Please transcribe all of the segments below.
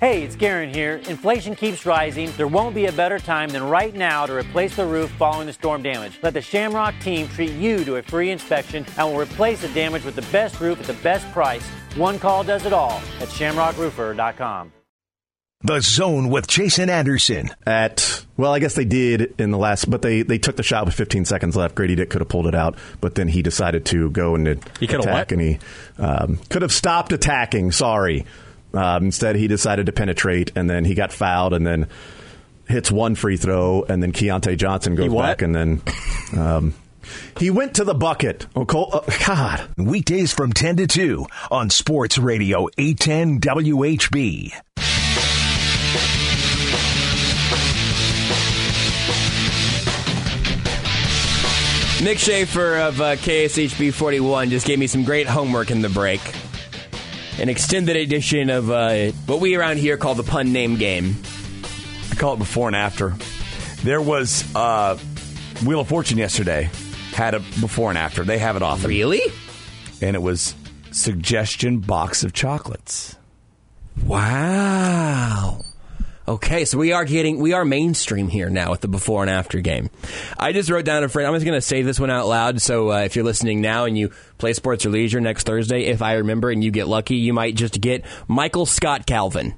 Hey, it's Garen here. Inflation keeps rising. There won't be a better time than right now to replace the roof following the storm damage. Let the Shamrock team treat you to a free inspection and will replace the damage with the best roof at the best price. One call does it all at shamrockroofer.com. The Zone with Jason Anderson. At well, I guess they did in the last, but they they took the shot with 15 seconds left. Grady Dick could have pulled it out, but then he decided to go and He attack, what? and he um, could have stopped attacking. Sorry, um, instead he decided to penetrate, and then he got fouled, and then hits one free throw, and then Keyontae Johnson goes back, and then. Um, he went to the bucket. Oh, Cole, uh, God. Weekdays from 10 to 2 on Sports Radio 810 WHB. Nick Schaefer of uh, KSHB 41 just gave me some great homework in the break. An extended edition of uh, what we around here call the pun name game. I call it before and after. There was uh, Wheel of Fortune yesterday had a before and after. They have it often, Really? and it was suggestion box of chocolates. Wow. Okay, so we are getting we are mainstream here now with the before and after game. I just wrote down a friend. I'm just going to say this one out loud. So uh, if you're listening now and you play sports or leisure next Thursday, if I remember and you get lucky, you might just get Michael Scott Calvin.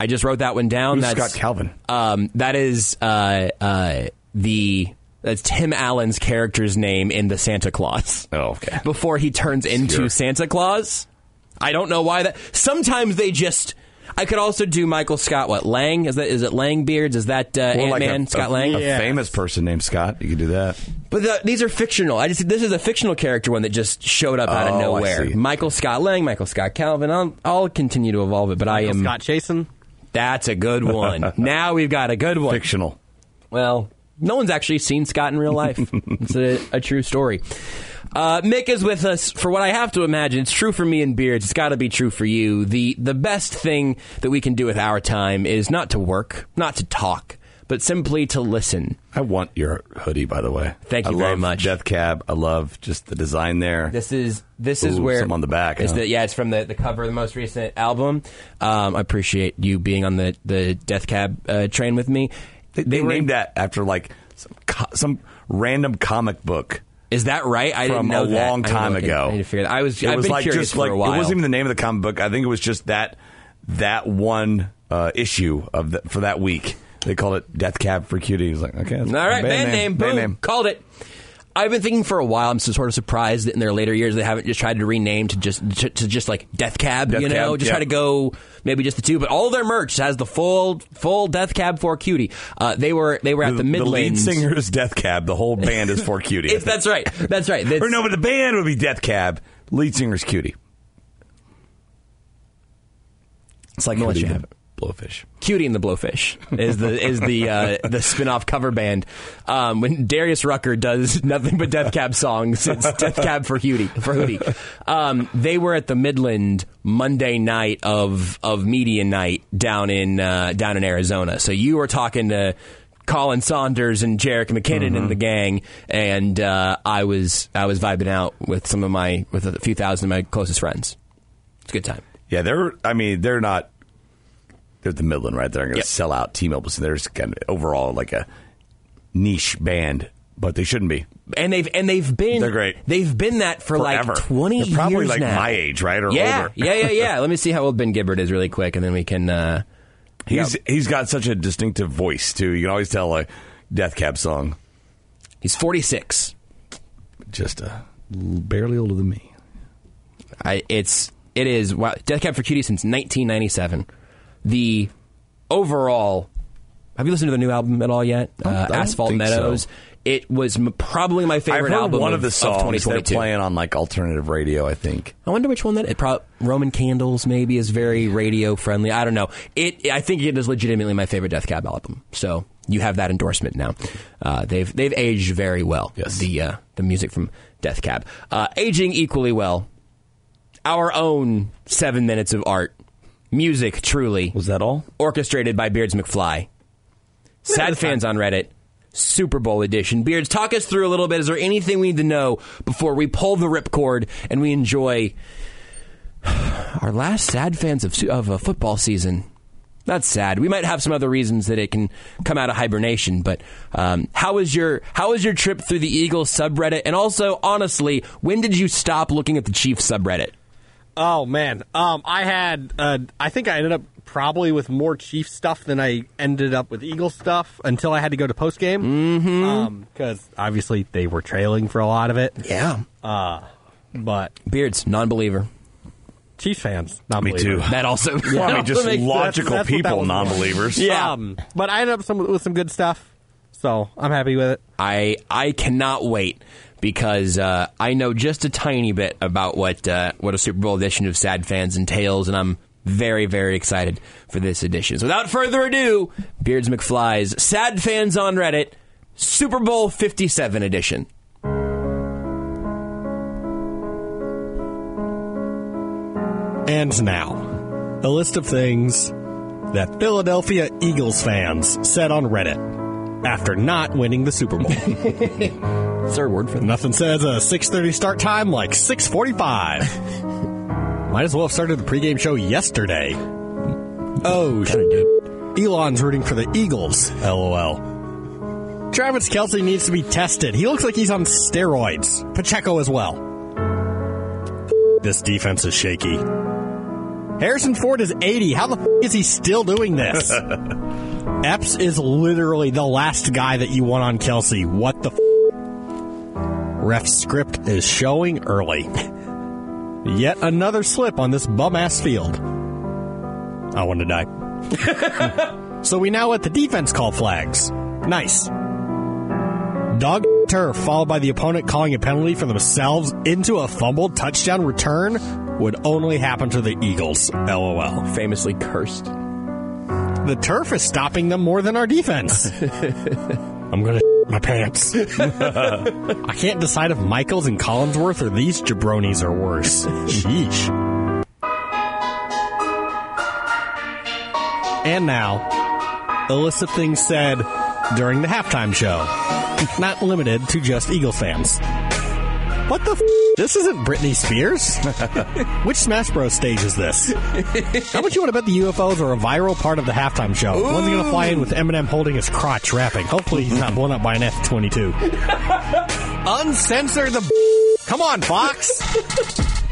I just wrote that one down. Who's That's Scott Calvin? Um, that is uh, uh, the that's Tim Allen's character's name in the Santa Clause. Oh, okay. Before he turns into Santa Claus. I don't know why that. Sometimes they just. I could also do Michael Scott. What Lang is that? Is it Lang Beards? Is that uh, Ant like Man a, Scott Lang? a famous person named Scott. You could do that. But the, these are fictional. I just this is a fictional character one that just showed up out of Oh, I nowhere. Michael Scott Lang, Michael Scott Calvin. I'll, I'll continue to evolve it, but I am. Scott Chasen. That's a good one. now we've got a good one. Fictional. Well, no one's actually seen Scott in real life. it's a, a true story. Uh, Mick is with us for what I have to imagine. It's true for me and Beards. It's got to be true for you. The the best thing that we can do with our time is not to work, not to talk, but simply to listen. I want your hoodie, by the way. Thank you I very love much. Death Cab. I love just the design there. This is this is Ooh, where some on the back, It's huh? the, yeah, it's from the, the cover of the most recent album. Um, I appreciate you being on the the Death Cab uh, train with me. They, they were- named that after like some, co- some random comic book. Is that right? I from didn't know a that. long I time at- ago. I need to figure that. I was. It I've was been like curious just for like a while. it wasn't even the name of the comic book. I think it was just that that one uh, issue of the, for that week. They called it Death Cab for Cutie. He was like, okay, that's All right, band, name, boom, band name. called it. I've been thinking for a while. I'm so sort of surprised that in their later years they haven't just tried to rename to just to, to just like Death Cab. Death you know, Cab, just yeah. try to go maybe just the two. But all their merch has the full full Death Cab for Cutie. Uh, they were they were at the, the lead Midlands. singer is Death Cab. The whole band is for Cutie. That's right. That's right. That's, or no, but the band would be Death Cab. Lead singer's Cutie. It's like I'll let you have it. Blowfish. Cutie and the Blowfish is the is the uh, the spin-off cover band. Um, when Darius Rucker does nothing but Death Cab songs, it's Death Cab for Hootie for Hootie. Um, they were at the Midland Monday night of of media night down in uh, down in Arizona. So you were talking to Colin Saunders and Jarek McKinnon and the gang, and uh, I was I was vibing out with some of my with a few thousand of my closest friends. It's a good time. Yeah, they're. I mean, they're not. They're the Midland, right? They're going to Yep. sell out T-Mobile. So there's kind of overall like a niche band, but they shouldn't be. and they've and they've been They're great. They've been that for Forever. like twenty They're probably like now. my age, right, or yeah, older. yeah, yeah, yeah. Let me see how old Ben Gibbard is really quick, and then we can. Uh, He's he's got such a distinctive voice too. You can always tell a Death Cab song. he's forty six. Just uh, barely older than me. I it's it is wow, Death Cab for Cutie since nineteen ninety seven. The overall. Have you listened to the new album at all yet? Uh, Asphalt Meadows. so. It was m- probably my favorite album one of, of the songs twenty they're playing on like alternative radio. I think. I wonder which one that it pro- Roman Candles maybe is very radio friendly. I don't know. It I think it is legitimately my favorite Death Cab album. So you have that endorsement now. Uh, they've they've aged very well. Yes. The uh, the music from Death Cab uh, aging equally well. Our own seven minutes of art, music truly Was that all? orchestrated by Beards McFly. Sad fans on Reddit. Super Bowl edition. Beards, talk us through a little bit. Is there anything we need to know before we pull the ripcord and we enjoy Our last sad fans of of a football season. That's sad. We might have some other reasons that it can come out of hibernation, but um, how was your how was your trip through the Eagles subreddit? And also, honestly, when did you stop looking at the Chiefs subreddit? Oh man, um, I had. Uh, I think I ended up probably with more Chief stuff than I ended up with Eagle stuff until I had to go to post game. Mm-hmm. Because obviously they were trailing for a lot of it. Yeah, But Beards, non-believer. Chiefs fans, not Me too. That also. Well, I mean, just That makes- logical that's- that's people, non-believers. Yeah. Um, but I ended up some, with some good stuff, so I'm happy with it. I I cannot wait because uh, I know just a tiny bit about what uh, what a Super Bowl edition of Sad Fans entails, and I'm very very excited for this edition. So without further ado, Beards McFly's Sad Fans on Reddit Super Bowl 57 edition. And now, a list of things that Philadelphia Eagles fans said on Reddit after not winning the Super Bowl. Third word for Nothing says a 6:30 start time like 6:45. Might as well have started the pregame show yesterday. Oh, shit. Elon's rooting for the Eagles. LOL. Travis Kelce needs to be tested. He looks like he's on steroids. Pacheco as well. This defense is shaky. Harrison Ford is 80. How the f- is he still doing this? Epps is literally the last guy that you want on Kelce. What the f- Ref script is showing early. Yet another slip on this bum ass field. I want to die. so we now let the defense call flags. Nice. Dog turf followed by the opponent calling a penalty for themselves into a fumbled touchdown return would only happen to the Eagles. LOL. famously cursed. The turf is stopping them more than our defense. I'm gonna my pants. I can't decide if Michaels and Collinsworth or these jabronis are worse. Sheesh. And now, of things said during the halftime show, not limited to just Eagles fans. What the? F- this isn't Britney Spears. Which Smash Bros. stage is this? How much you want to bet the UFOs are a viral part of the halftime show? When's he going to fly in with Eminem holding his crotch rapping? Hopefully he's not blown up by an F-22. Uncensor the... Come on, Fox!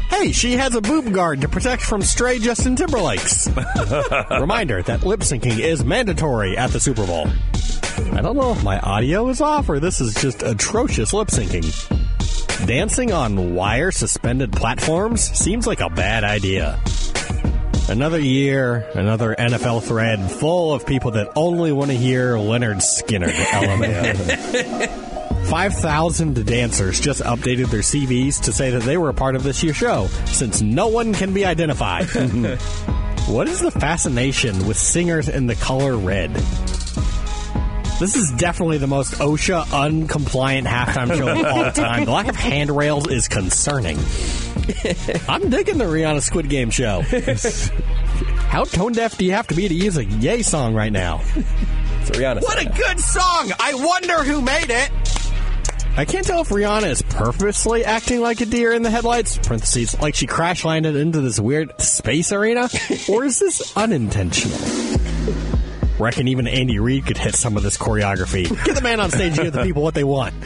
Hey, she has a boob guard to protect from stray Justin Timberlakes. Reminder that lip syncing is mandatory at the Super Bowl. I don't know if my audio is off or this is just atrocious lip syncing. Dancing on wire suspended platforms seems like a bad idea. Another year, another NFL thread full of people that only want to hear Lynyrd Skynyrd. LMAO. 5,000 dancers just updated their CVs to say that they were a part of this year's show, since no one can be identified. what is the fascination with singers in the color red? This is definitely the most OSHA uncompliant halftime show of all time. The lack of handrails is concerning. I'm digging the Rihanna Squid Game show. How tone deaf do you have to be to use a Ye song right now? So Rihanna. What a good song! I wonder who made it! I can't tell if Rihanna is purposely acting like a deer in the headlights, parentheses, like she crash landed into this weird space arena, or is this unintentional? Reckon even Andy Reid could hit some of this choreography. Get the man on stage and give the people what they want.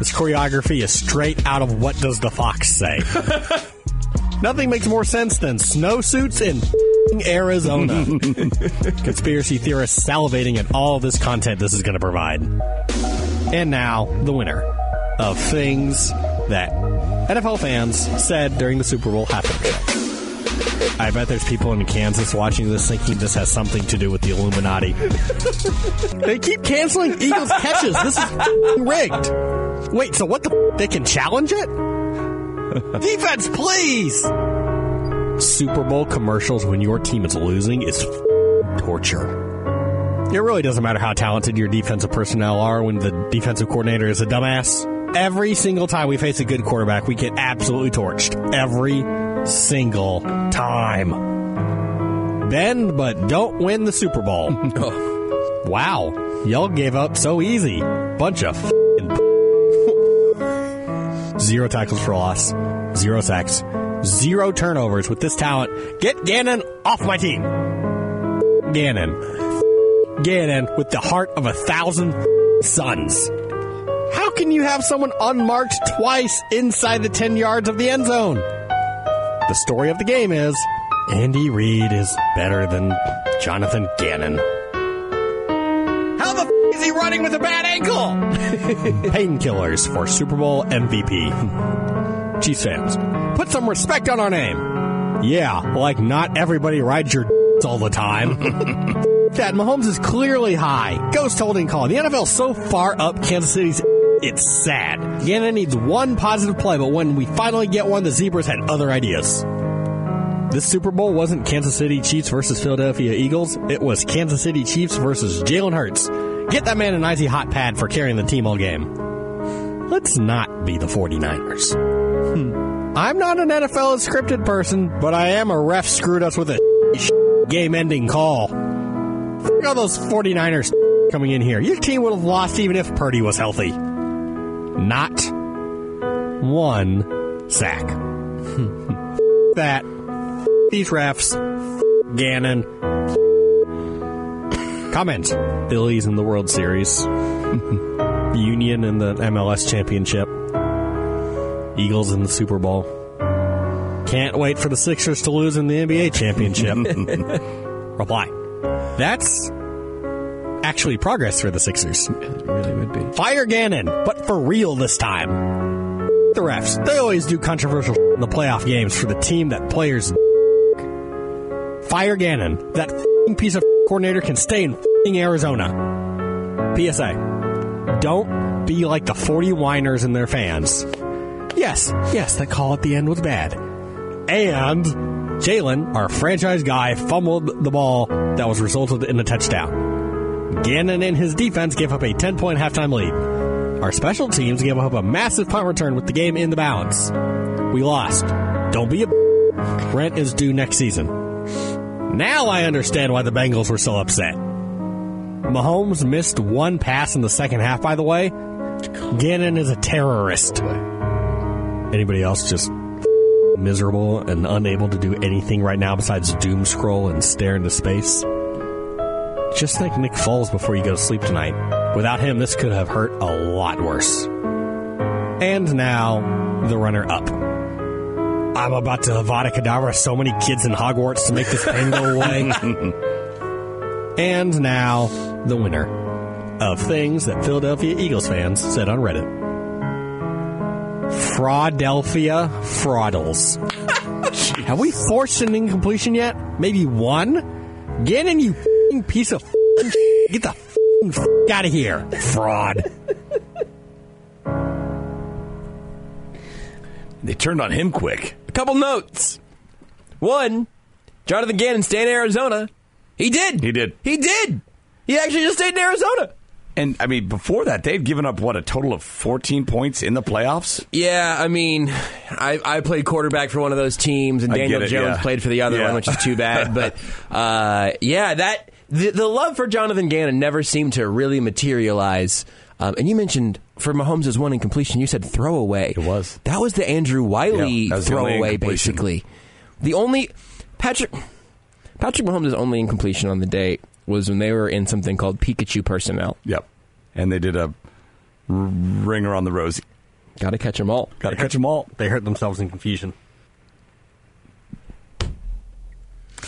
This choreography is straight out of What Does the Fox Say? Nothing makes more sense than snowsuits in f***ing Arizona. Conspiracy theorists salivating at all this content this is going to provide. And now, the winner of things that NFL fans said during the Super Bowl halftime show. I bet there's people in Kansas watching this thinking this has something to do with the Illuminati. they keep canceling Eagles catches. This is rigged. Wait, so what the? F- they can challenge it? Defense, please! Super Bowl commercials when your team is losing is torture. It really doesn't matter how talented your defensive personnel are when the defensive coordinator is a dumbass. Every single time we face a good quarterback, we get absolutely torched. Every single time. Bend, but don't win the Super Bowl. Oh. wow. Y'all gave up so easy. Bunch of f***ing Zero tackles for loss, zero sacks, zero turnovers with this talent. Get Gannon off my team. Gannon. Gannon with the heart of a thousand sons. How can you have someone unmarked twice inside the 10 yards of the end zone? The story of the game is Andy Reid is better than Jonathan Gannon. How the f- is he running with a bad ankle? Painkillers for Super Bowl MVP. Chiefs fans, put some respect on our name. Yeah, like not everybody rides your all the time. that Mahomes is clearly high. Ghost holding call. The NFL's so far up Kansas City's it's sad. Gannon needs one positive play, but when we finally get one, the Zebras had other ideas. This Super Bowl wasn't Kansas City Chiefs versus Philadelphia Eagles. It was Kansas City Chiefs versus Jalen Hurts. Get that man an icy hot pad for carrying the team all game. Let's not be the 49ers. Hmm. I'm not an NFL scripted person, but I am a ref screwed us with a game ending call. Look all those 49ers coming in here. Your team would have lost even if Purdy was healthy. Not one sack. that. These refs. Gannon. Comments. Phillies in the World Series. Union in the MLS Championship. Eagles in the Super Bowl. Can't wait for the Sixers to lose in the NBA Championship. Reply. That's actually progress for the Sixers. It really would be. Fire Gannon, but for real this time. The refs, they always do controversial in the playoff games for the team that players. Fire Gannon, that piece of coordinator can stay in Arizona. PSA, don't be like the 40 whiners and their fans. Yes, yes, that call at the end was bad. And Jalen, our franchise guy, fumbled the ball that was resulted in a touchdown. Gannon and his defense gave up a 10 point halftime lead. Our special teams gave up a massive punt return with the game in the balance. We lost. Don't be a rent is due next season. Now I understand why the Bengals were so upset. Mahomes missed one pass in the second half, by the way. Gannon is a terrorist. Anybody else just miserable and unable to do anything right now besides doom scroll and stare into space? Just think Nick Foles before you go to sleep tonight. Without him, this could have hurt a lot worse. And now, the runner up. I'm about to Avada Kedavra so many kids in Hogwarts to make this pain go away. and now, the winner of things that Philadelphia Eagles fans said on Reddit. Fraudelphia Fraudles. Have we forced an incompletion yet? Maybe one? Gannon, you piece of f***ing Get the f- out of here. Fraud. They turned on him quick. A couple notes. One, Jonathan Gannon stayed in Arizona. He did. He did. He did. He actually just stayed in Arizona. And I mean, before that, they'd given up what a total of 14 points in the playoffs. Yeah, I mean, I, I played quarterback for one of those teams, and Daniel it, Jones yeah. played for the other Yeah. one, which is too bad. But uh, yeah, that the, the love for Jonathan Gannon never seemed to really materialize. Um, and you mentioned for Mahomes' one incompletion, you said throwaway. It was. That was the Andrew Wylie Yeah, that was the throwaway, basically. The only Patrick Patrick Mahomes' only incompletion on the day was when they were in something called Pikachu personnel. Yep. And they did a ringer on the rosy. Got to catch them all. Got to catch them all. They hurt themselves in confusion.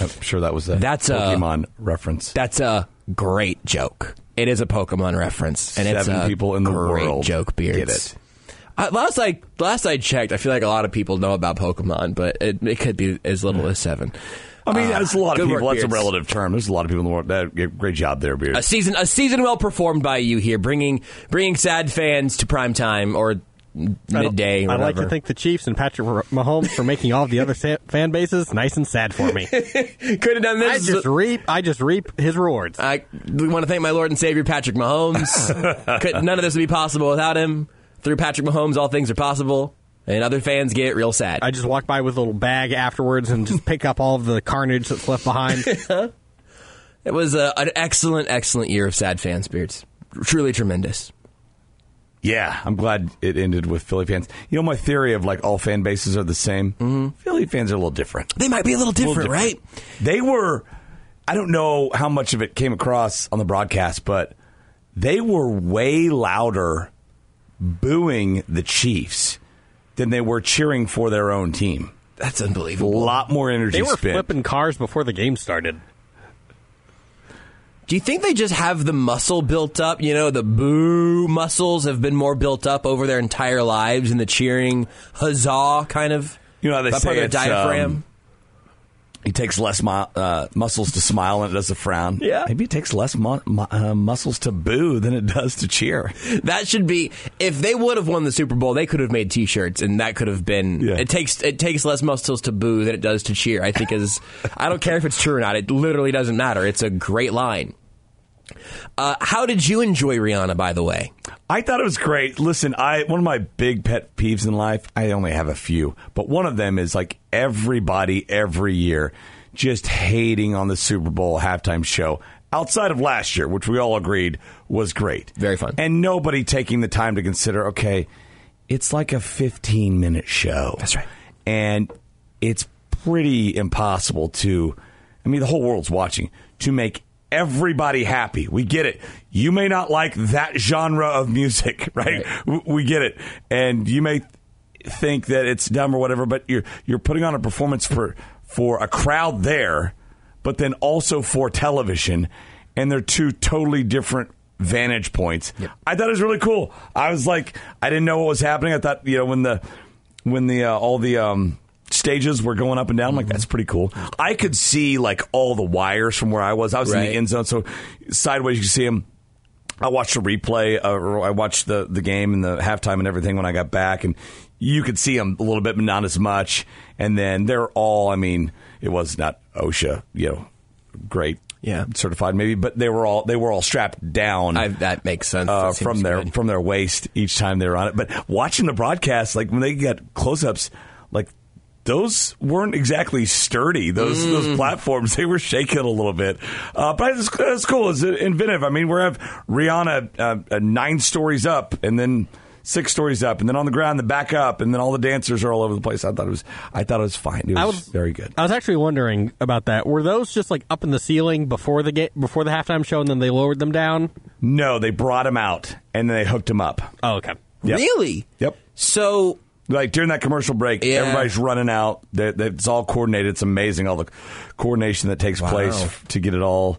I'm sure that was a That's a- Pokemon reference. That's a great joke. It is a Pokemon reference, and it's Seven a people in the great world joke. Beards. get it. Uh, last I last I checked, I feel like a lot of people know about Pokemon, but it, it could be as little as seven. I mean, Uh, that's a lot of people. work, That's a relative term. There's a lot of people in the world. That, great job there, Beard. A season, a season well performed by you here, bringing bringing sad fans to prime time or midday. I like whatever. to thank the Chiefs and Patrick Mahomes for making all the other fan bases nice and sad for me. could have done this. I just reap. I just reap his rewards. I want to thank my Lord and Savior Patrick Mahomes. Could, none of this would be possible without him. Through Patrick Mahomes, all things are possible, and other fans get real sad. I just walk by with a little bag afterwards and just pick up all of the carnage that's left behind. It was a, an excellent, excellent year of sad fan spirits. Truly tremendous. Yeah, I'm glad it ended with Philly fans. You know, my theory of like all fan bases are the same. Mm-hmm. Philly fans are a little different. They might be a little different, little right? They were. I don't know how much of it came across on the broadcast, but they were way louder booing the Chiefs than they were cheering for their own team. That's unbelievable. A lot more energy They were spent. flipping cars before the game started. Do you think they just have the muscle built up? You know, the boo muscles have been more built up over their entire lives, and the cheering huzzah kind of. You know how they that say part of it's, their diaphragm. um, It takes less mu- uh, muscles to smile than it does to frown. Yeah. maybe it takes less mu- mu- uh, muscles to boo than it does to cheer. That should be if they would have won the Super Bowl, they could have made T-shirts, and that could have been. Yeah. It takes it takes less muscles to boo than it does to cheer. I think is I don't care if it's true or not. It literally doesn't matter. It's a great line. Uh, how did you enjoy Rihanna? By the way, I thought it was great. Listen, I one of my big pet peeves in life. I only have a few, but one of them is like everybody every year just hating on the Super Bowl halftime show. Outside of last year, which we all agreed was great, Very fun. and nobody taking the time to consider. Okay, it's like a 15 minute show. That's right. and it's pretty impossible to. I mean, the whole world's watching to make everybody happy. We get it. You may not like that genre of music, right? W We get it, and you may think that it's dumb or whatever, but you're you're putting on a performance for for a crowd there, but then also for television, and they're two totally different vantage points. I thought it was really cool. I was like, I didn't know what was happening. I thought, you know, when the when the uh, all the um, stages were going up and down, I'm like, Mm-hmm. that's pretty cool. I could see like all the wires from where I was. I was in the end zone, so sideways you could see them. I watched the replay, uh, or I watched the, the game and the halftime and everything when I got back, and you could see them a little bit, but not as much. And then they're all, I mean, it was not OSHA, you know, great, Yeah. certified maybe, but they were all they were all strapped down I, that makes sense. uh, That from their good. from their waist each time they were on it. But watching the broadcast, like when they get close ups, like those weren't exactly sturdy. Those Mm. those platforms they were shaking a little bit. Uh, but it's, it's cool. It's inventive. I mean, we have Rihanna uh, uh, nine stories up, and then. Six stories up, and then on the ground, then back up, and then all the dancers are all over the place. I thought it was, I thought it was fine. It was, I was very good. I was actually wondering about that. Were those just like up in the ceiling before the ga- before the halftime show, and then they lowered them down? No, they brought them out, and then they hooked them up. Oh, okay. Yep. Really? Yep. So like during that commercial break, Yeah. everybody's running out. They, they, it's all coordinated. It's amazing all the coordination that takes place to get it all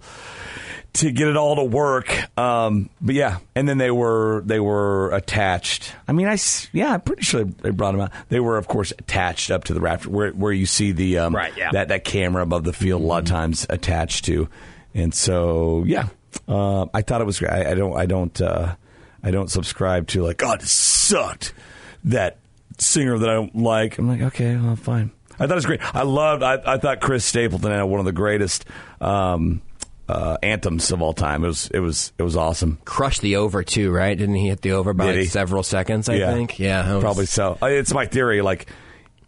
to get it all to work. Um, but yeah, and then they were they were attached. I mean, I yeah, I'm pretty sure they brought them out. They were of course attached up to the rafter where where you see the um, Right, yeah. that that camera above the field a lot of times attached to, and so yeah, uh, I thought it was great. I, I don't I don't uh, I don't subscribe to like God it sucked that singer that I don't like. I'm like okay, well fine. I thought it was great. I loved. I, I thought Chris Stapleton had one of the greatest um, uh, anthems of all time. It was it was it was awesome. crushed the over too, right? Didn't he hit the over by like several seconds? I think. Yeah, was- probably so. It's my theory. Like,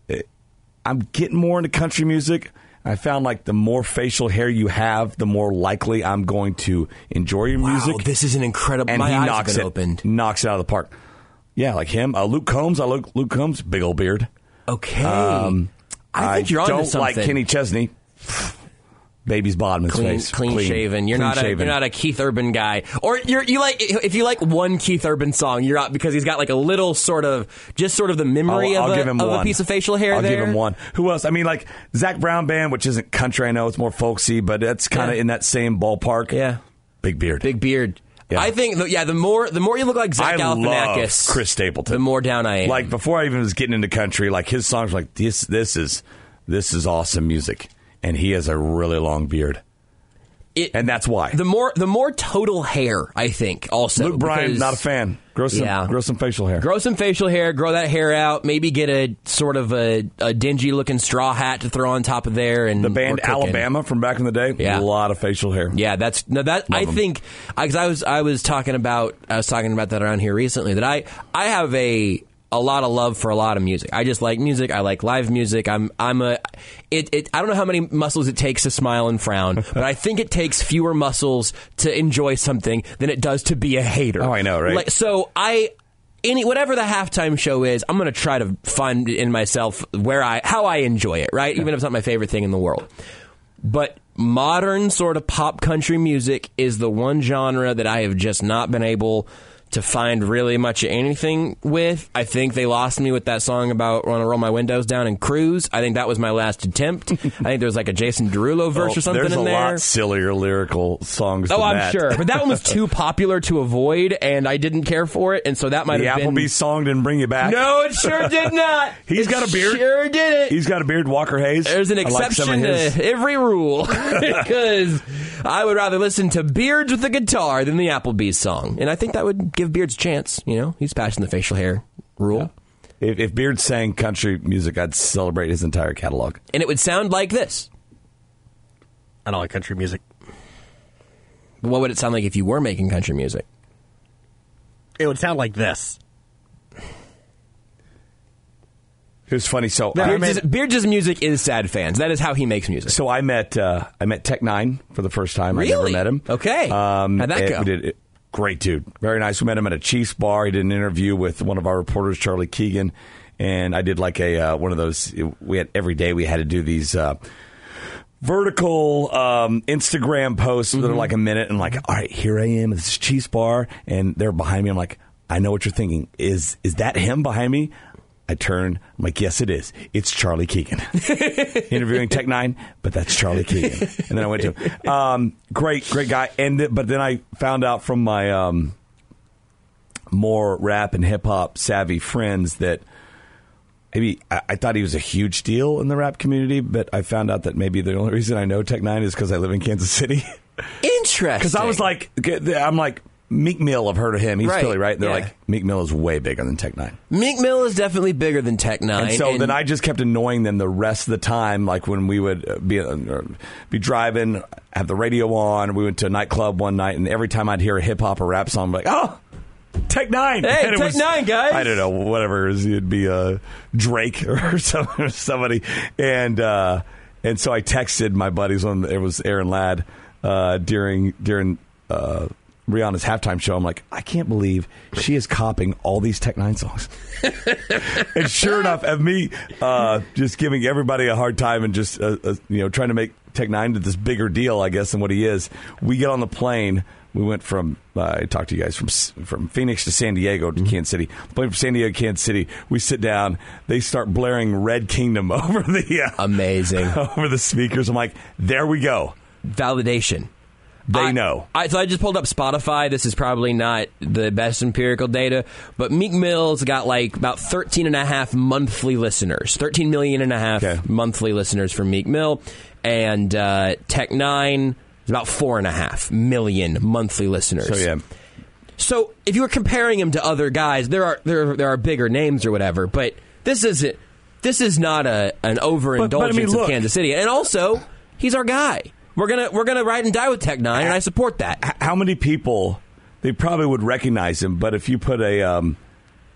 eh, I'm getting more into country music. I found like the more facial hair you have, the more likely I'm going to enjoy your Wow, music. this is an incredible. and my he eyes knocks have it opened. knocks it out of the park. Yeah, like him. Uh, Luke Combs. I like Luke Combs, big old beard. Okay. Um, I think you're onto don't like Kenny Chesney. Baby's bottom clean, face. clean, shaven. You're not a you're not a Keith Urban guy, or you're you like if you like one Keith Urban song, you're out because he's got like a little sort of just sort of the memory I'll, of, I'll a, of a piece of facial hair. I'll there. give him one. Who else? I mean, like Zac Brown Band, which isn't country. I know it's more folksy, but it's kind of Yeah. in that same ballpark. Yeah, big beard. big beard. Yeah. I think the, yeah, the more the more you look like Zach I Galifianakis, Chris Stapleton. the more down I am. Like before I even was getting into country, like his songs were like this. This is this is awesome music, and he has a really long beard, It- and that's why. the more the more total hair. I think also Luke Bryan, not a fan. Grow some, Yeah. grow some facial hair. Grow some facial hair, grow that hair out, maybe get a sort of a, a dingy looking straw hat to throw on top of there. And the band. Alabama from back in the day, Yeah. a lot of facial hair. Yeah, that's no. That I 'em. think because I was I was talking about I was talking about that around here recently. That I I have a a lot of love for a lot of music. I just like music. I like live music. I'm I'm a it, it I don't know how many muscles it takes to smile and frown, but I think it takes fewer muscles to enjoy something than it does to be a hater. Oh, I know, right? Like, so I any whatever the halftime show is, I'm going to try to find in myself where I how I enjoy it, right? Even if it's not my favorite thing in the world. But modern sort of pop country music is the one genre that I have just not been able to find really much anything with. I think they lost me with that song about want to roll my windows down and cruise. I think that was my last attempt. I think there was like a Jason Derulo verse Well, or something There's in a there. lot sillier lyrical songs. Oh, I'm that. sure, but that one was too popular to avoid, and I didn't care for it, and so that might The have been. Applebee's song didn't bring you back. No, it sure did not. He's It got a beard. Sure did it. He's got a beard, Walker Hayes. There's an I like exception to every rule because I would rather listen to Beards with a guitar than the Applebee's song, and I think that would give Beards a chance. You know, he's passing the facial hair rule, If, if Beard sang country music, I'd celebrate his entire catalog. and it would sound like this. I don't like country music. But what would it sound like if you were making country music? It would sound like this. It was funny. So Yeah, I I, Beards' Beards' music is sad fans. That is how he makes music. so I met uh, I met Tech N9ne for the first time. I never met him. Okay. Um, How'd that and go? We did, great dude, very nice. We met him at a Chiefs bar. He did an interview with one of our reporters, Charlie Keegan, and I did like a uh, one of those. We had every day we had to do these. Uh, vertical um, Instagram posts that Mm-hmm. are like a minute and like, all right, here I am at this Chiefs bar, and they're behind me. I'm like, I know what you're thinking. Is is that him behind me? I turn. I'm like, yes, it is. It's Charlie Keegan interviewing Tech N9ne, but that's Charlie Keegan. And then I went to him. Um, great, great guy. And th- but then I found out from my um, more rap and hip hop savvy friends that maybe I, I thought he was a huge deal in the rap community, but I found out that maybe the only reason I know Tech N9ne is because I live in Kansas City. Interesting. Because I was like, I'm like Meek Mill. I've heard of him. He's Right, Philly, right? And they're yeah. like, Meek Mill is way bigger than Tech N9ne. Meek Mill is definitely bigger than Tech N9ne. And so then I just kept annoying them the rest of the time. Like when we would uh, be uh, be driving, have the radio on. We went to a nightclub one night, and every time I'd hear a hip hop or rap song, I'm like, oh. Tech N9ne, Hey, And it Tech N9ne, guys. I don't know, whatever it is, it'd be uh, Drake or some- or somebody, and uh, and so I texted my buddies on. It was Aaron Ladd uh, during during uh, Rihanna's halftime show. I'm like, I can't believe she is copying all these Tech N9ne songs. and sure enough, of me uh, just giving everybody a hard time and just uh, uh, you know trying to make Tech N9ne to this bigger deal, I guess, than what he is. We get on the plane. We went from uh, I talked to you guys from from Phoenix to San Diego to Kansas City. Plane from San Diego to Kansas City. We sit down. They start blaring Red Kingdom over the uh, amazing over the speakers. I'm like, there we go. validation. They I- know. I, so I just pulled up Spotify. This is probably not the best empirical data, but Meek Mill's got like about 13 and a half monthly listeners. 13 million and a half Okay. monthly listeners for Meek Mill. And uh, Tech N9ne is about four and a half million monthly listeners. So yeah. So if you were comparing him to other guys, there are there there are bigger names or whatever, but this isn't. This is not a an overindulgence But- but I mean, of. Kansas City, and also he's our guy. We're gonna we're gonna ride and die with Tech N9ne, and I support that. How many people they probably would recognize him, but if you put a um,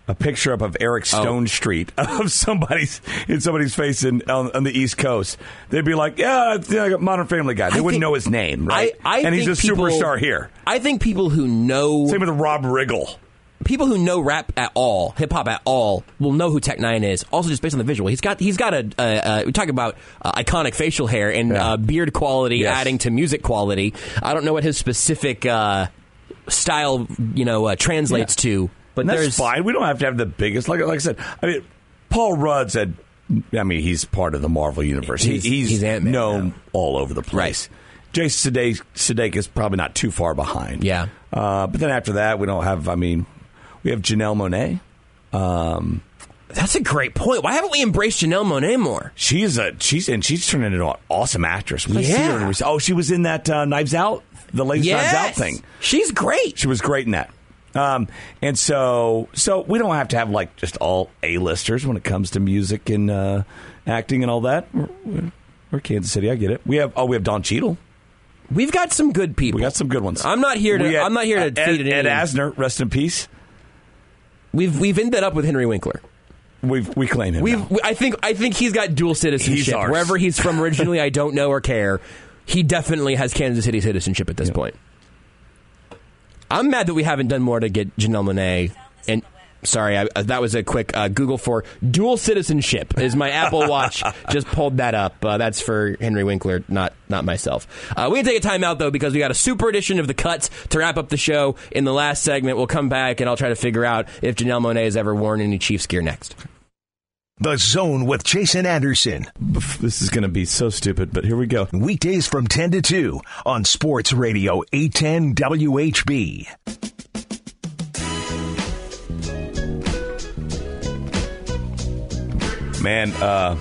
a picture up of Eric Oh. Stonestreet of somebody's in somebody's face in on, on the East Coast, they'd be like, "Yeah, it's like a Modern Family guy." They I wouldn't think- know his name, right? I, I and he's a people- superstar here. I think people who know Same with Rob Riggle. People who know rap at all, hip hop at all, will know who Tech N9ne is. Also, just based on the visual, he's got he's got a. Uh, uh, we talk about uh, iconic facial hair and Yeah. uh, beard quality, Yes. adding to music quality. I don't know what his specific uh, style, you know, uh, translates to, but And that's there's fine. We don't have to have the biggest. Like, like I said, I mean, Paul Rudd said. I mean, he's part of the Marvel universe. He's- he's he's known now. all over the place. Jason Sudeikis Sudeikis is probably not too far behind. Yeah. Uh, but then after that, we don't have. I mean, we have Janelle Monáe. Um, That's a great point. Why haven't we embraced Janelle Monáe more? she's a she's and she's turned into an awesome actress. When I see her in- oh, she was in that uh, Knives Out, the latest Knives Out thing. She's great. She was great in that. Um, and so, so we don't have to have like just all A-listers when it comes to music and uh, acting and all that. We're, we're, Kansas City. I get it. We have oh, we have Don Cheadle. We've got some good people. We got some good ones. I'm not here to. We had, I'm not here to uh, feed Ed, Ed. Asner, rest in peace. We've we've ended up with Henry Winkler. We've we claim him. We've now. I think I think he's got dual citizenship. ours. Wherever he's from originally, I don't know or care. He definitely has Kansas City citizenship at this point. I'm mad that we haven't done more to get Janelle Monáe and Sorry, I, uh, that was a quick uh, Google for dual citizenship. Is my Apple Watch just pulled that up? Uh, that's for Henry Winkler, not not myself. Uh, we can take a timeout though because we got a super edition of the cuts to wrap up the show. In the last segment, we'll come back and I'll try to figure out if Janelle Monáe has ever worn any Chiefs gear next. The Zone with Jason Anderson. This is going to be so stupid, but here we go. Weekdays from 10 to 2 on Sports Radio 810 WHB. Man, uh,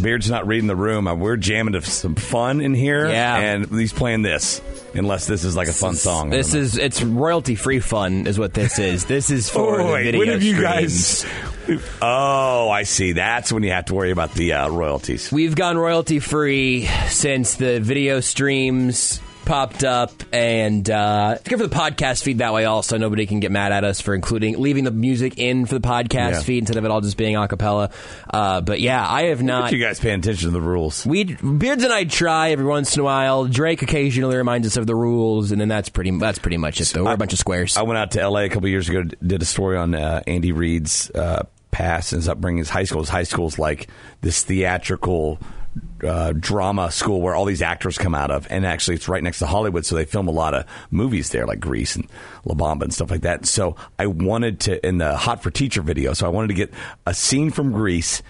Beard's not reading the room. Uh, We're jamming to some fun in here. Yeah. And he's playing this. Unless this is like a fun song. This is it's royalty free fun, is what this is. This is for Oh, the wait, video when have you streams. guys? Oh, I see. That's when you have to worry about the uh, royalties. We've gone royalty free since the video streams popped up, and uh, it's good for the podcast feed that way. Also, nobody can get mad at us for including leaving the music in for the podcast Yeah. feed instead of it all just being a cappella. Uh, but yeah, I have not. you guys paying attention to the rules. We Beards and I try every once in a while. Drake occasionally reminds us of the rules, and then that's pretty. That's pretty much it. Though we're a bunch of squares. I went out to L.A. a couple years ago. Did a story on uh, Andy Reid's uh, past and his upbringing. His high school. His high school's like this theatrical uh, drama school where all these actors come out of, and actually it's right next to Hollywood, so they film a lot of movies there, like Grease and La Bamba and stuff like that. So I wanted to in the Hot for Teacher video. So I wanted to get a scene from Grease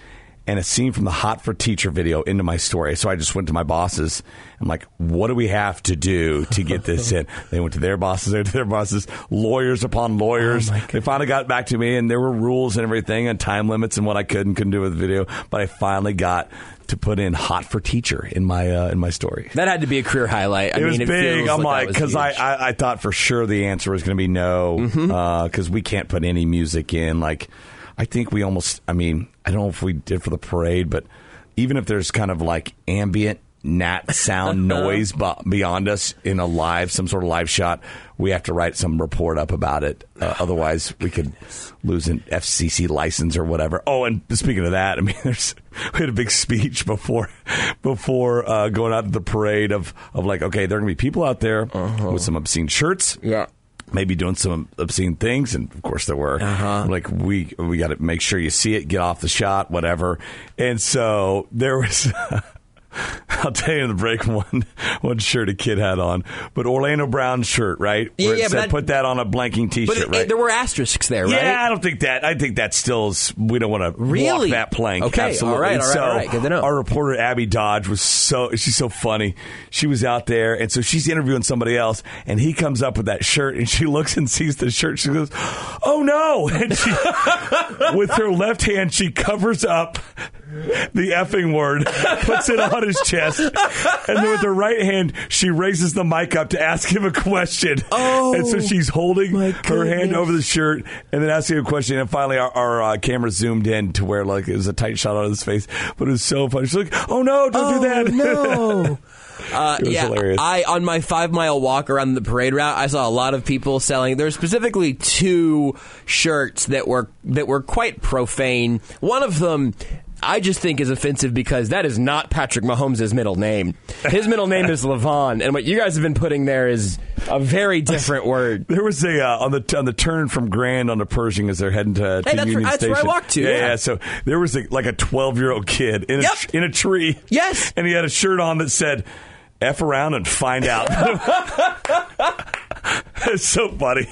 and a scene from the Hot for Teacher video into my story. So I just went to my bosses. I'm like, what do we have to do to get this in? They went to their bosses, they went to their bosses, lawyers upon lawyers. they finally got back to me, and there were rules and everything, and time limits and what I could and couldn't do with the video. But I finally got to put in Hot for Teacher in my uh, in my story. that had to be a career highlight. I it mean, was it big. I'm like, was because I. Mm-hmm. I, I thought for sure the answer was going to be no, because we can't put any music in. Like, I think we almost, I mean, I don't know if we did for the parade, but even if there's kind of like ambient gnat sound noise bu- beyond us in a live, some sort of live shot, we have to write some report up about it. Uh, otherwise, we could lose an FCC license or whatever. Oh, and speaking of that, I mean, there's we had a big speech before before uh, going out to the parade of of like, okay, there are gonna be people out there with some obscene shirts. Yeah. Maybe doing some obscene things, and of course there were. Uh-huh. Like we we got to make sure you see it, get off the shot, whatever. And so there was. I'll tell you in the break one one shirt a kid had on, but Orlando Brown's shirt, right? Yeah, Where yeah, said, that- put that on a blanking T-shirt, it- right? there were asterisks there, right? Yeah, I don't think that. I think that still is. We don't want to Really? walk that plank. Okay, Absolutely. all right, all right, so all right. Good to know. Our reporter Abby Dodge was so. She's so funny. She was out there, and so she's interviewing somebody else, and he comes up with that shirt, and she looks and sees the shirt. She goes, "Oh no!" And she, with her left hand, she covers up the effing word, puts it on his chest, and then with her right hand, she raises the mic up to ask him a question. Oh, and so she's holding her hand over the shirt and then asking a question. And finally, our, our uh, camera zoomed in to where like it was a tight shot on his face, but it was so funny. She's like, "Oh no, don't do that!" no. Uh, It was yeah, hilarious. I on my five mile walk around the parade route, I saw a lot of people selling. There were specifically two shirts that were that were quite profane. One of them. I just think is offensive because that is not Patrick Mahomes' middle name. His middle name is Lavon, and what you guys have been putting there is a very different word. There was a uh, on the on the turn from Grand onto Pershing as they're heading to, to Hey, that's Union where- that's where I walked to, Yeah, yeah. So there was a, like a twelve year old kid in a Yep. in a tree. Yes. and he had a shirt on that said "F around and find out." it's so funny,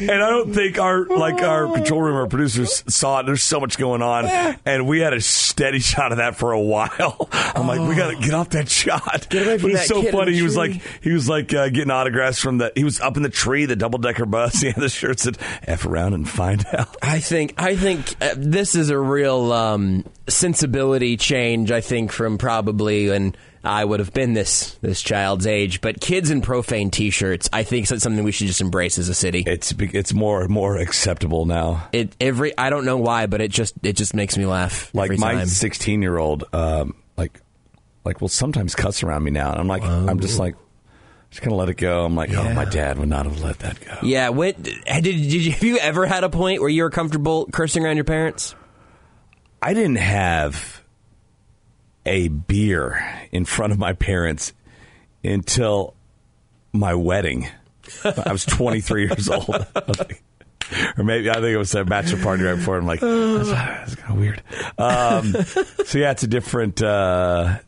and I don't think our like our control room, our producers saw it. There's so much going on, and we had a steady shot of that for a while. I'm like, we got to get off that shot. Get away from but it's that so kid in funny. the He was tree. like, he was like uh, getting autographs from the. He was up in the tree, the double decker bus. He had the shirt said "F around and find out." I think I think uh, this is a real um, sensibility change. I think from probably when I would have been this this child's age, but kids in profane T-shirts, I think is something we should just embrace as a city. It's it's more more acceptable now. It every I don't know why, but it just it just makes me laugh. Like every my 16 year old, um, like like will sometimes cuss around me now, and I'm like, I'm just like, just gonna let it go. I'm like, oh, my dad would not have let that go. yeah. When, did did you, have you ever had a point where you were comfortable cursing around your parents? I didn't have a beer in front of my parents until my wedding. I was 23 years old. or maybe I think it was a bachelor party right before. I'm like, that's, that's kind of weird. Um, so yeah, it's a different uh,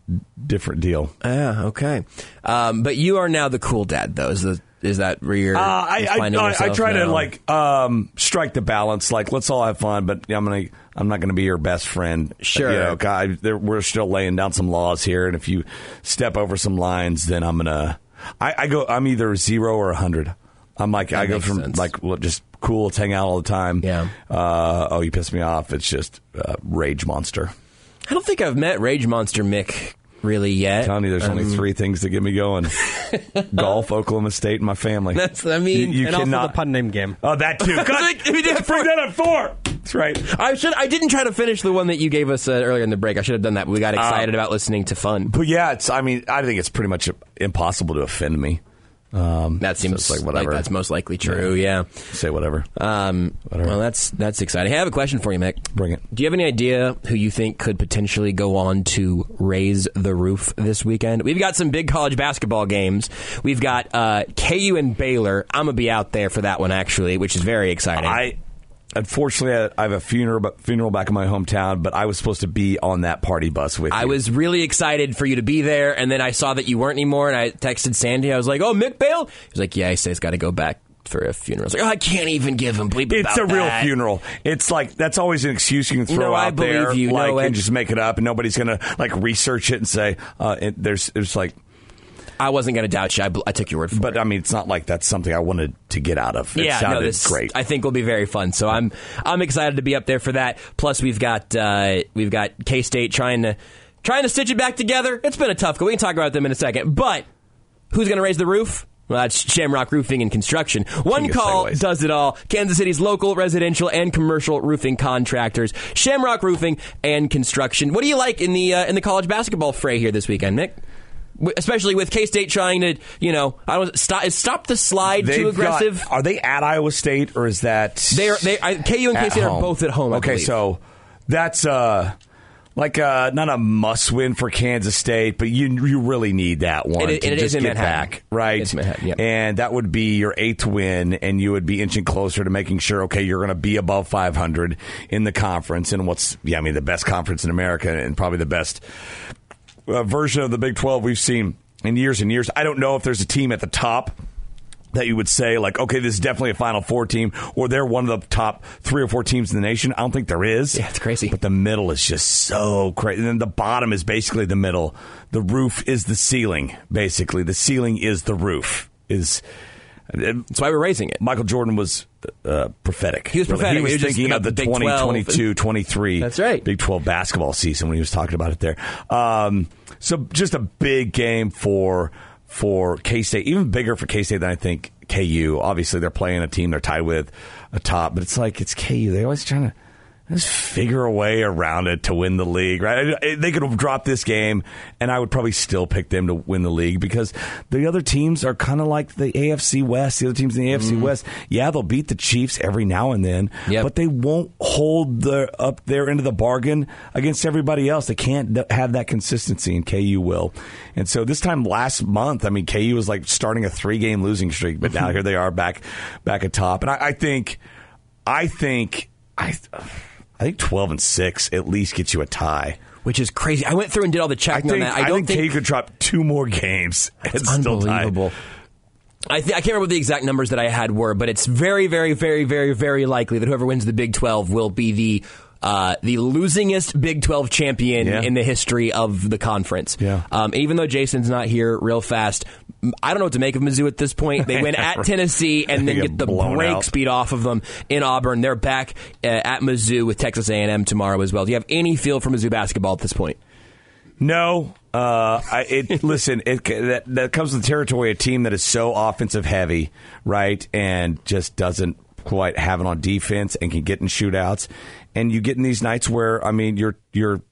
different deal. Yeah, okay. Um, but you are now the cool dad, though. Is the is that where you're Uh, I, I, I, I try to like um, strike the balance. Like, let's all have fun, but I'm gonna. I'm not going to be your best friend. Sure. You know, God, there, we're still laying down some laws here, and if you step over some lines, then I'm gonna. I, I go. I'm either zero or a hundred. I'm like I go from sense. like well, just cool, let's hang out all the time. Yeah. Uh, oh, you pissed me off. It's just uh, rage monster. I don't think I've met Rage Monster Mick really yet. telling you, there's only Um, three things that get me going: golf, Oklahoma State, and my family. That's. I mean, You- you and also cannot- the pun name game. Oh, that too. God, Like, we did bring that up four. That's right. I should. I didn't try to finish the one that you gave us uh, earlier in the break. I should have done that. But we got excited about listening to fun. But yeah, it's. I mean, I think it's pretty much impossible to offend me. Um, That seems it's like like, whatever. that's most likely true. Yeah. Say whatever. Um, Whatever. well, that's that's exciting. Hey, I have a question for you, Mick. Bring it. Do you have any idea who you think could potentially go on to raise the roof this weekend? We've got some big college basketball games. We've got uh, KU and Baylor. I'm gonna be out there for that one actually, which is very exciting. I unfortunately I have a funeral funeral back in my hometown, but I was supposed to be on that party bus with. You. I you. was really excited for you to be there, and then I saw that you weren't anymore, and I texted Sandy. I was like, "Oh, Mick Bale." He was like, "Yeah, he says he's got to go back for a funeral." I was like, "Oh, I can't even give him bleep It's a real funeral. It's like that's always an excuse you can throw No, I out there, you. like No, and- just make it up, and nobody's gonna like research it and say uh, it, there's. It's like, I wasn't going to doubt you. I, I took your word for but it. But I mean, it's not like that's something I wanted to get out of. It yeah, sounded no, this great. I think will be very fun. So I'm I'm excited to be up there for that. Plus, we've got uh, we've got K State trying to trying to stitch it back together. It's been a tough go. We can talk about them in a second. But who's going to raise the roof? Well, that's Shamrock Roofing and Construction. One call segues. does it all. Kansas City's local, residential, and commercial roofing contractors. Shamrock Roofing and Construction. What do you like in the uh, in the college basketball fray here this weekend, Nick? Especially with K State trying to, you know, I don't stop. Stop the slide too They've aggressive? Got, are they at Iowa State or is that They are. They I, KU and K State are both at home. I okay, believe. so that's uh like uh not a must win for Kansas State, but you you really need that one And it- to it is just in get Manhattan. back, right? It's Manhattan, yep. And that would be your eighth win, and you would be inching closer to making sure okay you're going to be above 500 in the conference, and what's yeah I mean the best conference in America and probably the best uh, version of the Big 12 we've seen in years and years. I don't know if there's a team at the top that you would say like, okay, this is definitely a Final Four team, or they're one of the top three or four teams in the nation. I don't think there is. Yeah, it's crazy. But the middle is just so crazy. And then the bottom is basically the middle. The roof is the ceiling. Basically, the ceiling is the roof. Is that's why we're raising it. Michael Jordan was uh, prophetic. He was prophetic. He was He was thinking of the the Big 12 and- 2022 23 That's right. Big 12 basketball season when he was talking about it there. Um, so just a big game for for K State, even bigger for K State than I think KU. Obviously, they're playing a team they're tied with a top, but it's like it's KU. They're always trying to just figure a way around it to win the league, right? They could have dropped this game, and I would probably still pick them to win the league because the other teams are kind of like the AFC West. The other teams in the AFC mm-hmm. West, yeah, they'll beat the Chiefs every now and then, Yep. but they won't hold the up their end of the bargain against everybody else. They can't have that consistency, and KU will. And so this time last month, I mean, KU was like starting a three game losing streak, but now here they are back back atop. And I, I think, I think, I. I think twelve and six at least gets you a tie. Which is crazy. I went through and did all the I checking think on that. I don't think, think, could drop two more games. it's unbelievable. I, th- I can't remember what the exact numbers that I had were, but it's very, very, very, very, very likely that whoever wins the Big Twelve will be the uh, the losingest Big Twelve champion Yeah. in the history of the conference. Yeah. Um, even though Jason's not here, real fast, I don't know what to make of Mizzou at this point. They win at Tennessee and then get the brakes beat off of them in Auburn. They're back uh, at Mizzou with Texas A&M tomorrow as well. Do you have any feel for Mizzou basketball at this point? No, uh, I, it, listen, it, that that comes with the territory a team that is so offensive heavy, right, and just doesn't quite have it on defense and can get in shootouts, and you get in these nights where I mean, you're you're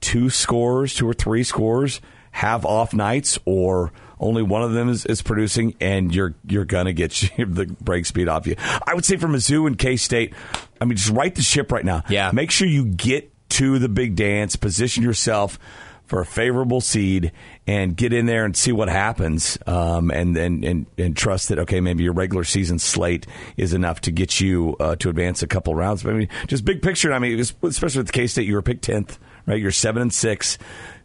two scores, two or three scores have off nights, or only one of them is, is producing, and you're you're gonna get the break speed off you. I would say for Mizzou and K State, I mean, just right the ship right now. Yeah. make sure you get to the big dance, position yourself for a favorable seed and get in there and see what happens, um, and, and and and trust that okay, maybe your regular season slate is enough to get you uh, to advance a couple rounds. But I mean, just big picture. I mean, especially with K State, you were picked tenth, right? You're seven and six.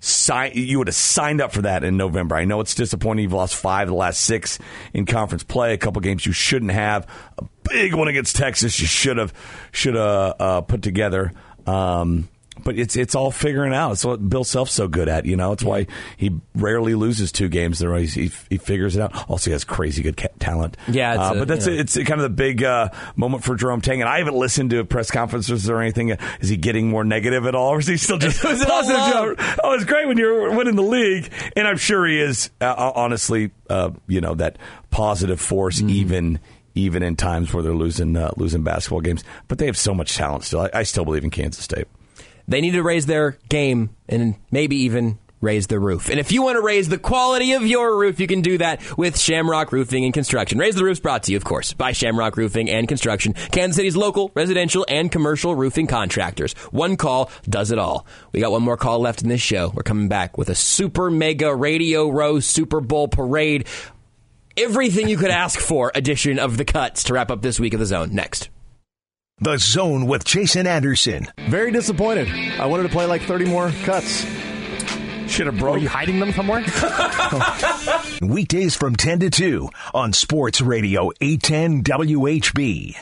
Sign, you would have signed up for that in November. I know it's disappointing. You've lost five of the last six in conference play. A couple games you shouldn't have. A big one against Texas you should have should have uh, put together. Um, but it's it's all figuring out. It's what Bill Self's so good at. You know, it's why he rarely loses two games a. He, he figures it out. Also, he has crazy good ca- talent. Yeah, it's uh, a- but that's you know. it's kind of the big uh, moment for Jerome Tang. And I haven't listened to press conferences or anything. Is he getting more negative at all, or is he still just positive? Oh, it's great when you're winning the league, and I'm sure he is. Uh, honestly, uh, you know that positive force, Mm-hmm. even even in times where they're losing uh, losing basketball games. But they have so much talent still. I, I still believe in Kansas State. They need to raise their game and maybe even raise the roof. And if you want to raise the quality of your roof, you can do that with Shamrock Roofing and Construction. Raise the Roof's brought to you, of course, by Shamrock Roofing and Construction, Kansas City's local residential and commercial roofing contractors. One call does it all. We got one more call left in this show. We're coming back with a super mega Radio Row Super Bowl parade. Everything you could ask for edition of the cuts to wrap up this week of the zone. Next. The Zone with Jason Anderson. Very disappointed. I wanted to play like 30 more cuts. Should have Are you hiding them somewhere? Weekdays from 10 to 2 on Sports Radio 810 WHB.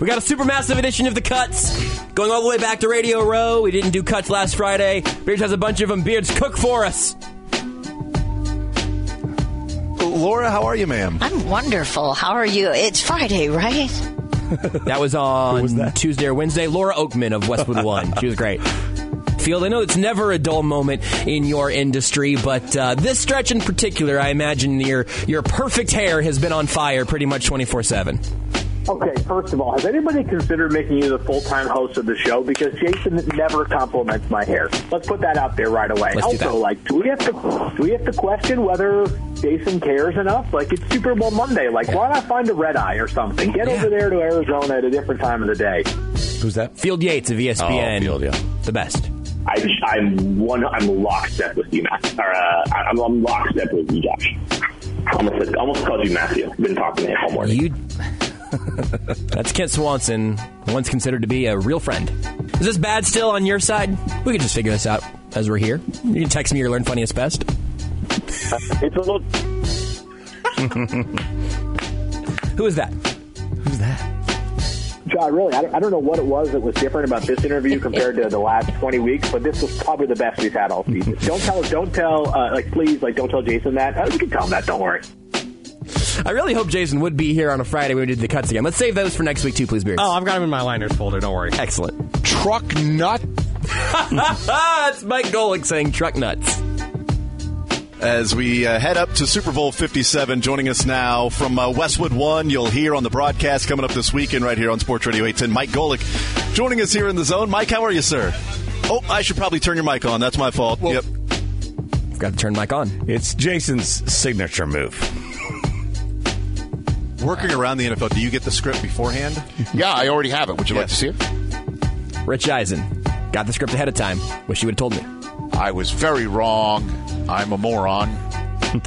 We got a supermassive edition of the cuts going all the way back to Radio Row. We didn't do cuts last Friday. Beards has a bunch of them. Beards, cook for us. Laura, how are you, ma'am? I'm wonderful. How are you? It's Friday, right? That was on Tuesday or Wednesday. Laura Okmin of Westwood One. She was great. Field, I know it's never a dull moment in your industry, but uh, this stretch in particular, I imagine your your perfect hair has been on fire pretty much twenty four seven. Okay, first of all, has anybody considered making you the full-time host of the show? Because Jason never compliments my hair. Let's put that out there right away. Let's do also, that. like, do we have to do we have to question whether Jason cares enough? Like, it's Super Bowl Monday. Like, why not find a red eye or something? Get over there to Arizona at a different time of the day. Who's that? Field Yates of ESPN. Oh, Field, yeah. The best. I, I'm one. I'm lockstep with you, Matt. Or uh, I'm, I'm lockstep with you, Josh. Almost, said- almost called you Matthew. Been talking to him all morning. You. That's Kent Swanson, once considered to be a real friend. Is this bad still on your side? We can just figure this out as we're here. You can text me your learn funniest best. It's a little. Who is that? Who's that? John, really, I don't, I don't know what it was that was different about this interview compared to the last 20 weeks, but this was probably the best we've had all season. don't tell, don't tell, uh, like, please, like, don't tell Jason that. Uh, you can tell him that. Don't worry. I really hope Jason would be here on a Friday when we did the cuts again. Let's save those for next week too, please, Beards. oh, I've got them in my liners folder. Don't worry. excellent. Truck nut. That's Mike Golic saying truck nuts. As we uh, head up to Super Bowl 57, joining us now from uh, Westwood One, you'll hear on the broadcast coming up this weekend right here on Sports Radio 810. Mike Golic joining us here in the zone. Mike, how are you, sir? Oh, I should probably turn your mic on. That's my fault. yep. Got to turn mic on. It's Jason's signature move. Working around the NFL, do you get the script beforehand? Yeah, I already have it. Would you like to see it? Rich Eisen got the script ahead of time. Wish you would have told me. I was very wrong. I'm a moron.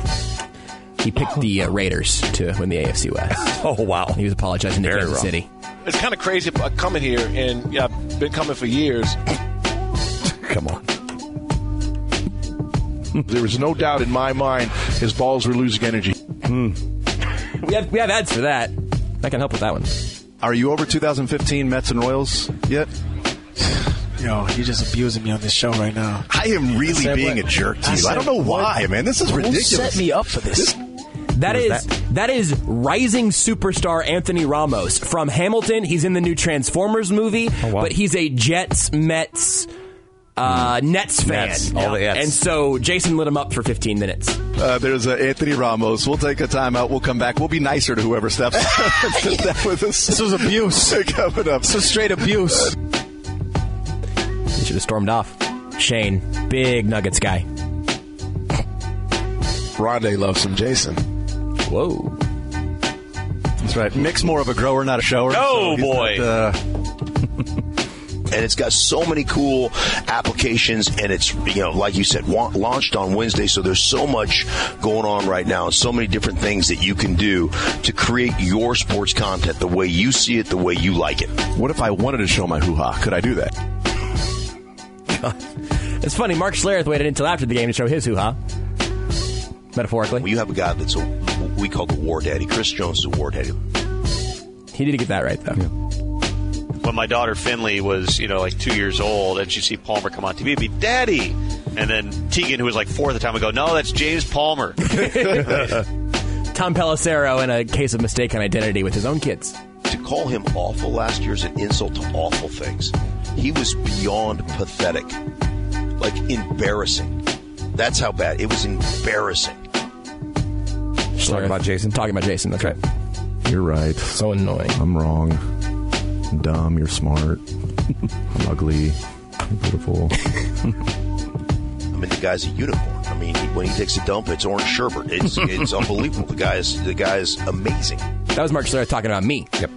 He picked the uh, Raiders to win the AFC West. Oh wow. He was apologizing to Very Kansas wrong. City. It's kind of crazy uh, coming here, and yeah, I've been coming for years. Come on. There was no doubt in my mind his balls were losing energy. We have we have ads for that. I can help with that one. Are you over 2015 Mets and Royals yet? Yo, you're just abusing me on this show right now. I am really said being what? a jerk to I you. I don't know what? why, man. This is Who ridiculous. set me up for this? That Who is is that? that is rising superstar Anthony Ramos from Hamilton. He's in the new Transformers movie, Oh, wow. but he's a Jets Mets uh, Nets fan. Nets, all the Nets. And so Jason lit him up for 15 minutes. Uh, there's uh, Anthony Ramos. We'll take a timeout. We'll come back. We'll be nicer to whoever steps sit with us. This was abuse. coming up. This was straight abuse. He should have stormed off. Shane, big Nuggets guy. Rondé loves some Jason. Whoa. That's right. Mick's more of a grower, not a shower. Oh, he's boy. not, uh, and it's got so many cool applications. And it's you know, like you said, wa- launched on Wednesday. So there's so much going on right now, and so many different things that you can do to create your sports content the way you see it, the way you like it. What if I wanted to show my hoo ha? Could I do that? It's funny. Mark Schlereth waited until after the game to show his hoo ha. Metaphorically, well, you have a guy that's a we call the war daddy. Chris Jones is a war daddy. He did get that right though. Yeah. When my daughter Finley was, you know, like two years old, and she'd see Palmer come on TV, it'd be Daddy, and then Tegan, who was like four at the time, would go, "No, that's James Palmer." Tom Pelissero in a case of mistaken identity with his own kids. To call him awful last year is an insult to awful things. He was beyond pathetic, like embarrassing. That's how bad it was. Embarrassing. Talking about Jason. Talking about Jason. That's right. You're right. So annoying. I'm wrong. I'm dumb. You're smart. I'm ugly. I'm beautiful. I mean, the guy's a unicorn. I mean, when he takes a dump, it's orange sherbet. It's it's unbelievable. The guy's the guy's amazing. That was Mark Schlereth talking about me. Yep.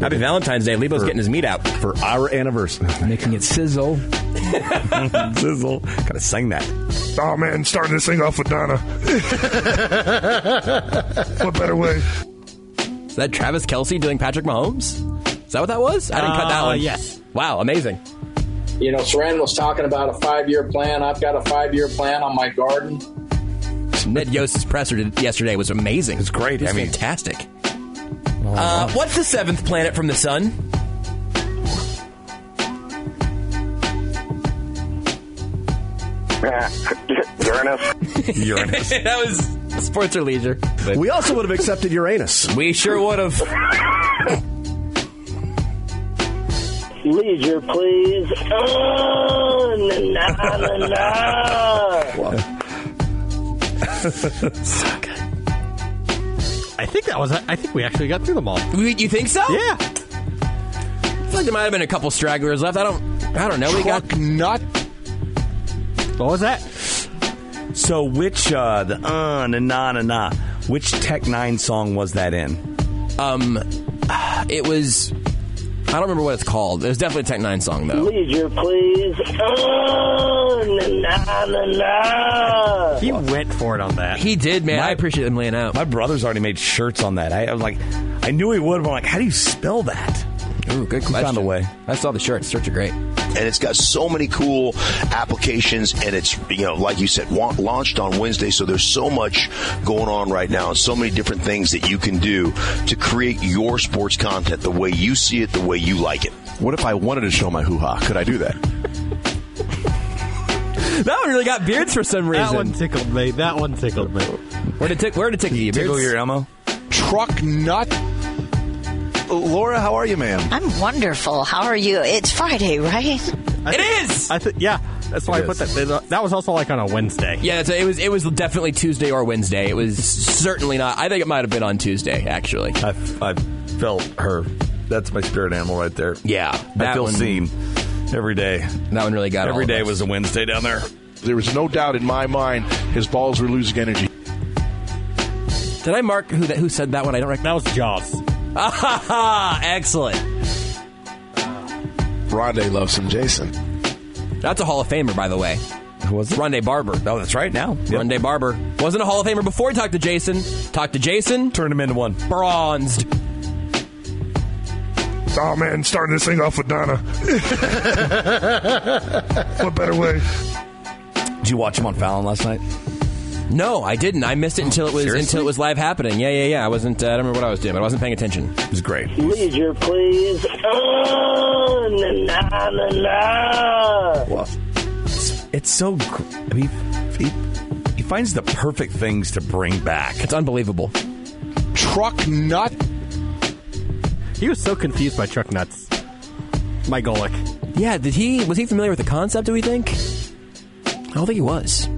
Happy Valentine's Day. Lebo's For- getting his meat out. For our anniversary. Making it sizzle. Sizzle. Gotta sing that. Oh man, starting this thing off with Donna. what better way? Is that Travis Kelce doing Patrick Mahomes? Is that what that was? I didn't cut that Uh, one. yes. Wow, amazing. You know, Seren was talking about a five year plan. I've got a five year plan on my garden. Ned Yost's presser yesterday was amazing. It's great. It was I mean- fantastic. Uh, what's the seventh planet from the sun? Uranus. Uranus. that was sports or leisure. We also would have accepted Uranus. We sure would have. Leisure, please. Oh, na na na na. I think that was. I think we actually got through them all. You think so? Yeah. I feel like there might have been a couple stragglers left. I don't. I don't know. We got nut. What was that? So which uh the uh na na na na which Tech N9ne song was that in? um. It was. I don't remember what it's called. It was definitely a Tech N9ne song though. Leisure, please. Oh, na na na na. He went for it on that. He did, man. My- I appreciate him laying out. My brother's already made shirts on that. I, I was like, I knew he would, but I'm like, how do you spell that? Ooh, good He found a way. I saw the shirts. Shirts are great. And it's got so many cool applications and it's you know like you said wa- launched on wednesday so there's so much going on right now and so many different things that you can do to create your sports content the way you see it the way you like it What if I wanted to show my hoo ha? Could I do that? That one really got beards for some reason. That one tickled me. That one tickled me. Where did it tick? Where did tickle you? Tickle Beards? your Elmo? Truck nut. Laura, how are you, ma'am? I'm wonderful. How are you? It's Friday, right? It is. I think. Yeah. That's why It I put is. that. That was also like on a Wednesday. Yeah, it's, it was. It was definitely Tuesday or Wednesday. It was certainly not. I think it might have been on Tuesday, actually. I, I felt her. That's my spirit animal right there. Yeah, I feel one- seen every day. That one really got all Every of us. was a Wednesday down there. There was no doubt in my mind his balls were losing energy. Did I mark who that, who said that one? I don't recognize. That was Jaws. Ah, ha, ha, excellent. Rondé loves some Jason. That's a Hall of Famer, by the way. Who was it? Rondé Barber. Oh, that's right now. Yep. Rondé Barber wasn't a Hall of Famer before he talked to Jason. Talked to Jason, Turned him into one. bronzed. Oh man, starting this thing off with Donna. what better way? Did you watch him on Fallon last night? No, I didn't. I missed it until it was Seriously? until it was live happening. Yeah, yeah, yeah. I wasn't. Uh, I don't remember what I was doing, but I wasn't paying attention. It was great. Leisure, please. Oh, na na na na. Well, it's, it's so. gr- I mean, he, he finds the perfect things to bring back. It's unbelievable. Truck nut. He was so confused by truck nuts. My Golic. Yeah, did he was he familiar with the concept? Do we think? I don't think he was.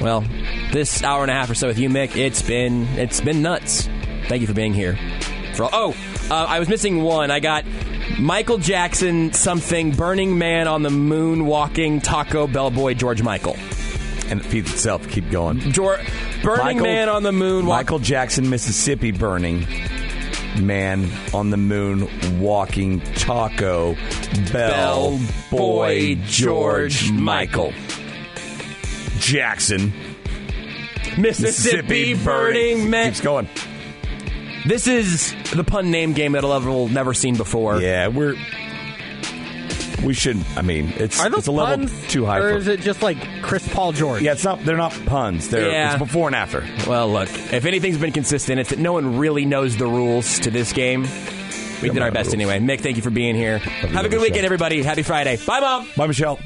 Well, this hour and a half or so with you, Mick, it's been it's been nuts. Thank you for being here. For all, oh, uh, I was missing one. I got Michael Jackson, something Burning Man on the moon, walking Taco Bell boy George Michael. And it feeds itself. Keep going. George, Burning Michael- Man on the moon. Walk, Michael Jackson, Mississippi burning. man on the moon walking taco bell, boy George Michael Jackson Mississippi Burning Man. keeps going This is the pun name game that a level never seen before. yeah we're we should I mean it's Are those it's a level puns, too high or for is it just like Chris Paul George? yeah it's not they're not puns they're Yeah. it's before and after Well, look, if anything's been consistent, it's that no one really knows the rules to this game. We did our best anyway. Mick, thank you for being here. Have a good weekend, everybody. Happy Friday. Bye, Mom. bye Michelle